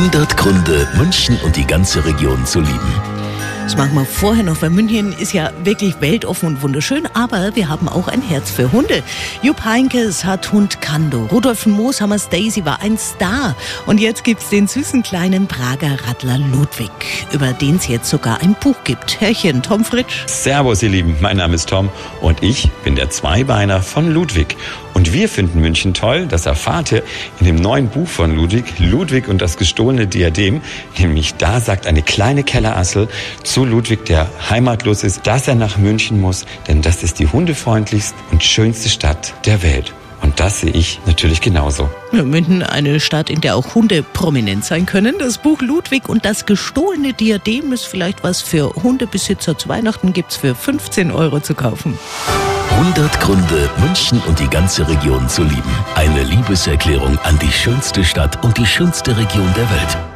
100 Gründe, München und die ganze Region zu lieben. Das machen wir vorher noch, weil München ist ja wirklich weltoffen und wunderschön, aber wir haben auch ein Herz für Hunde. Jupp Heinkes hat Hund Kando. Rudolf Mooshammers Daisy war ein Star. Und jetzt gibt's den süßen kleinen Prager Rattler Ludwig, über den es jetzt sogar ein Buch gibt. Herrchen, Tom Fritsch. Servus, ihr Lieben. Mein Name ist Tom und ich bin der Zweibeiner von Ludwig. Und wir finden München toll, das erfahrt ihr in dem neuen Buch von Ludwig, Ludwig und das gestohlene Diadem. Nämlich da sagt eine kleine Kellerassel zu Ludwig, der heimatlos ist, dass er nach München muss, denn das ist die hundefreundlichste und schönste Stadt der Welt. Und das sehe ich natürlich genauso. Ja, München, eine Stadt, in der auch Hunde prominent sein können. Das Buch Ludwig und das gestohlene Diadem ist vielleicht was für Hundebesitzer. Zu Weihnachten gibt's für 15 Euro zu kaufen. 100 Gründe, München und die ganze Region zu lieben. Eine Liebeserklärung an die schönste Stadt und die schönste Region der Welt.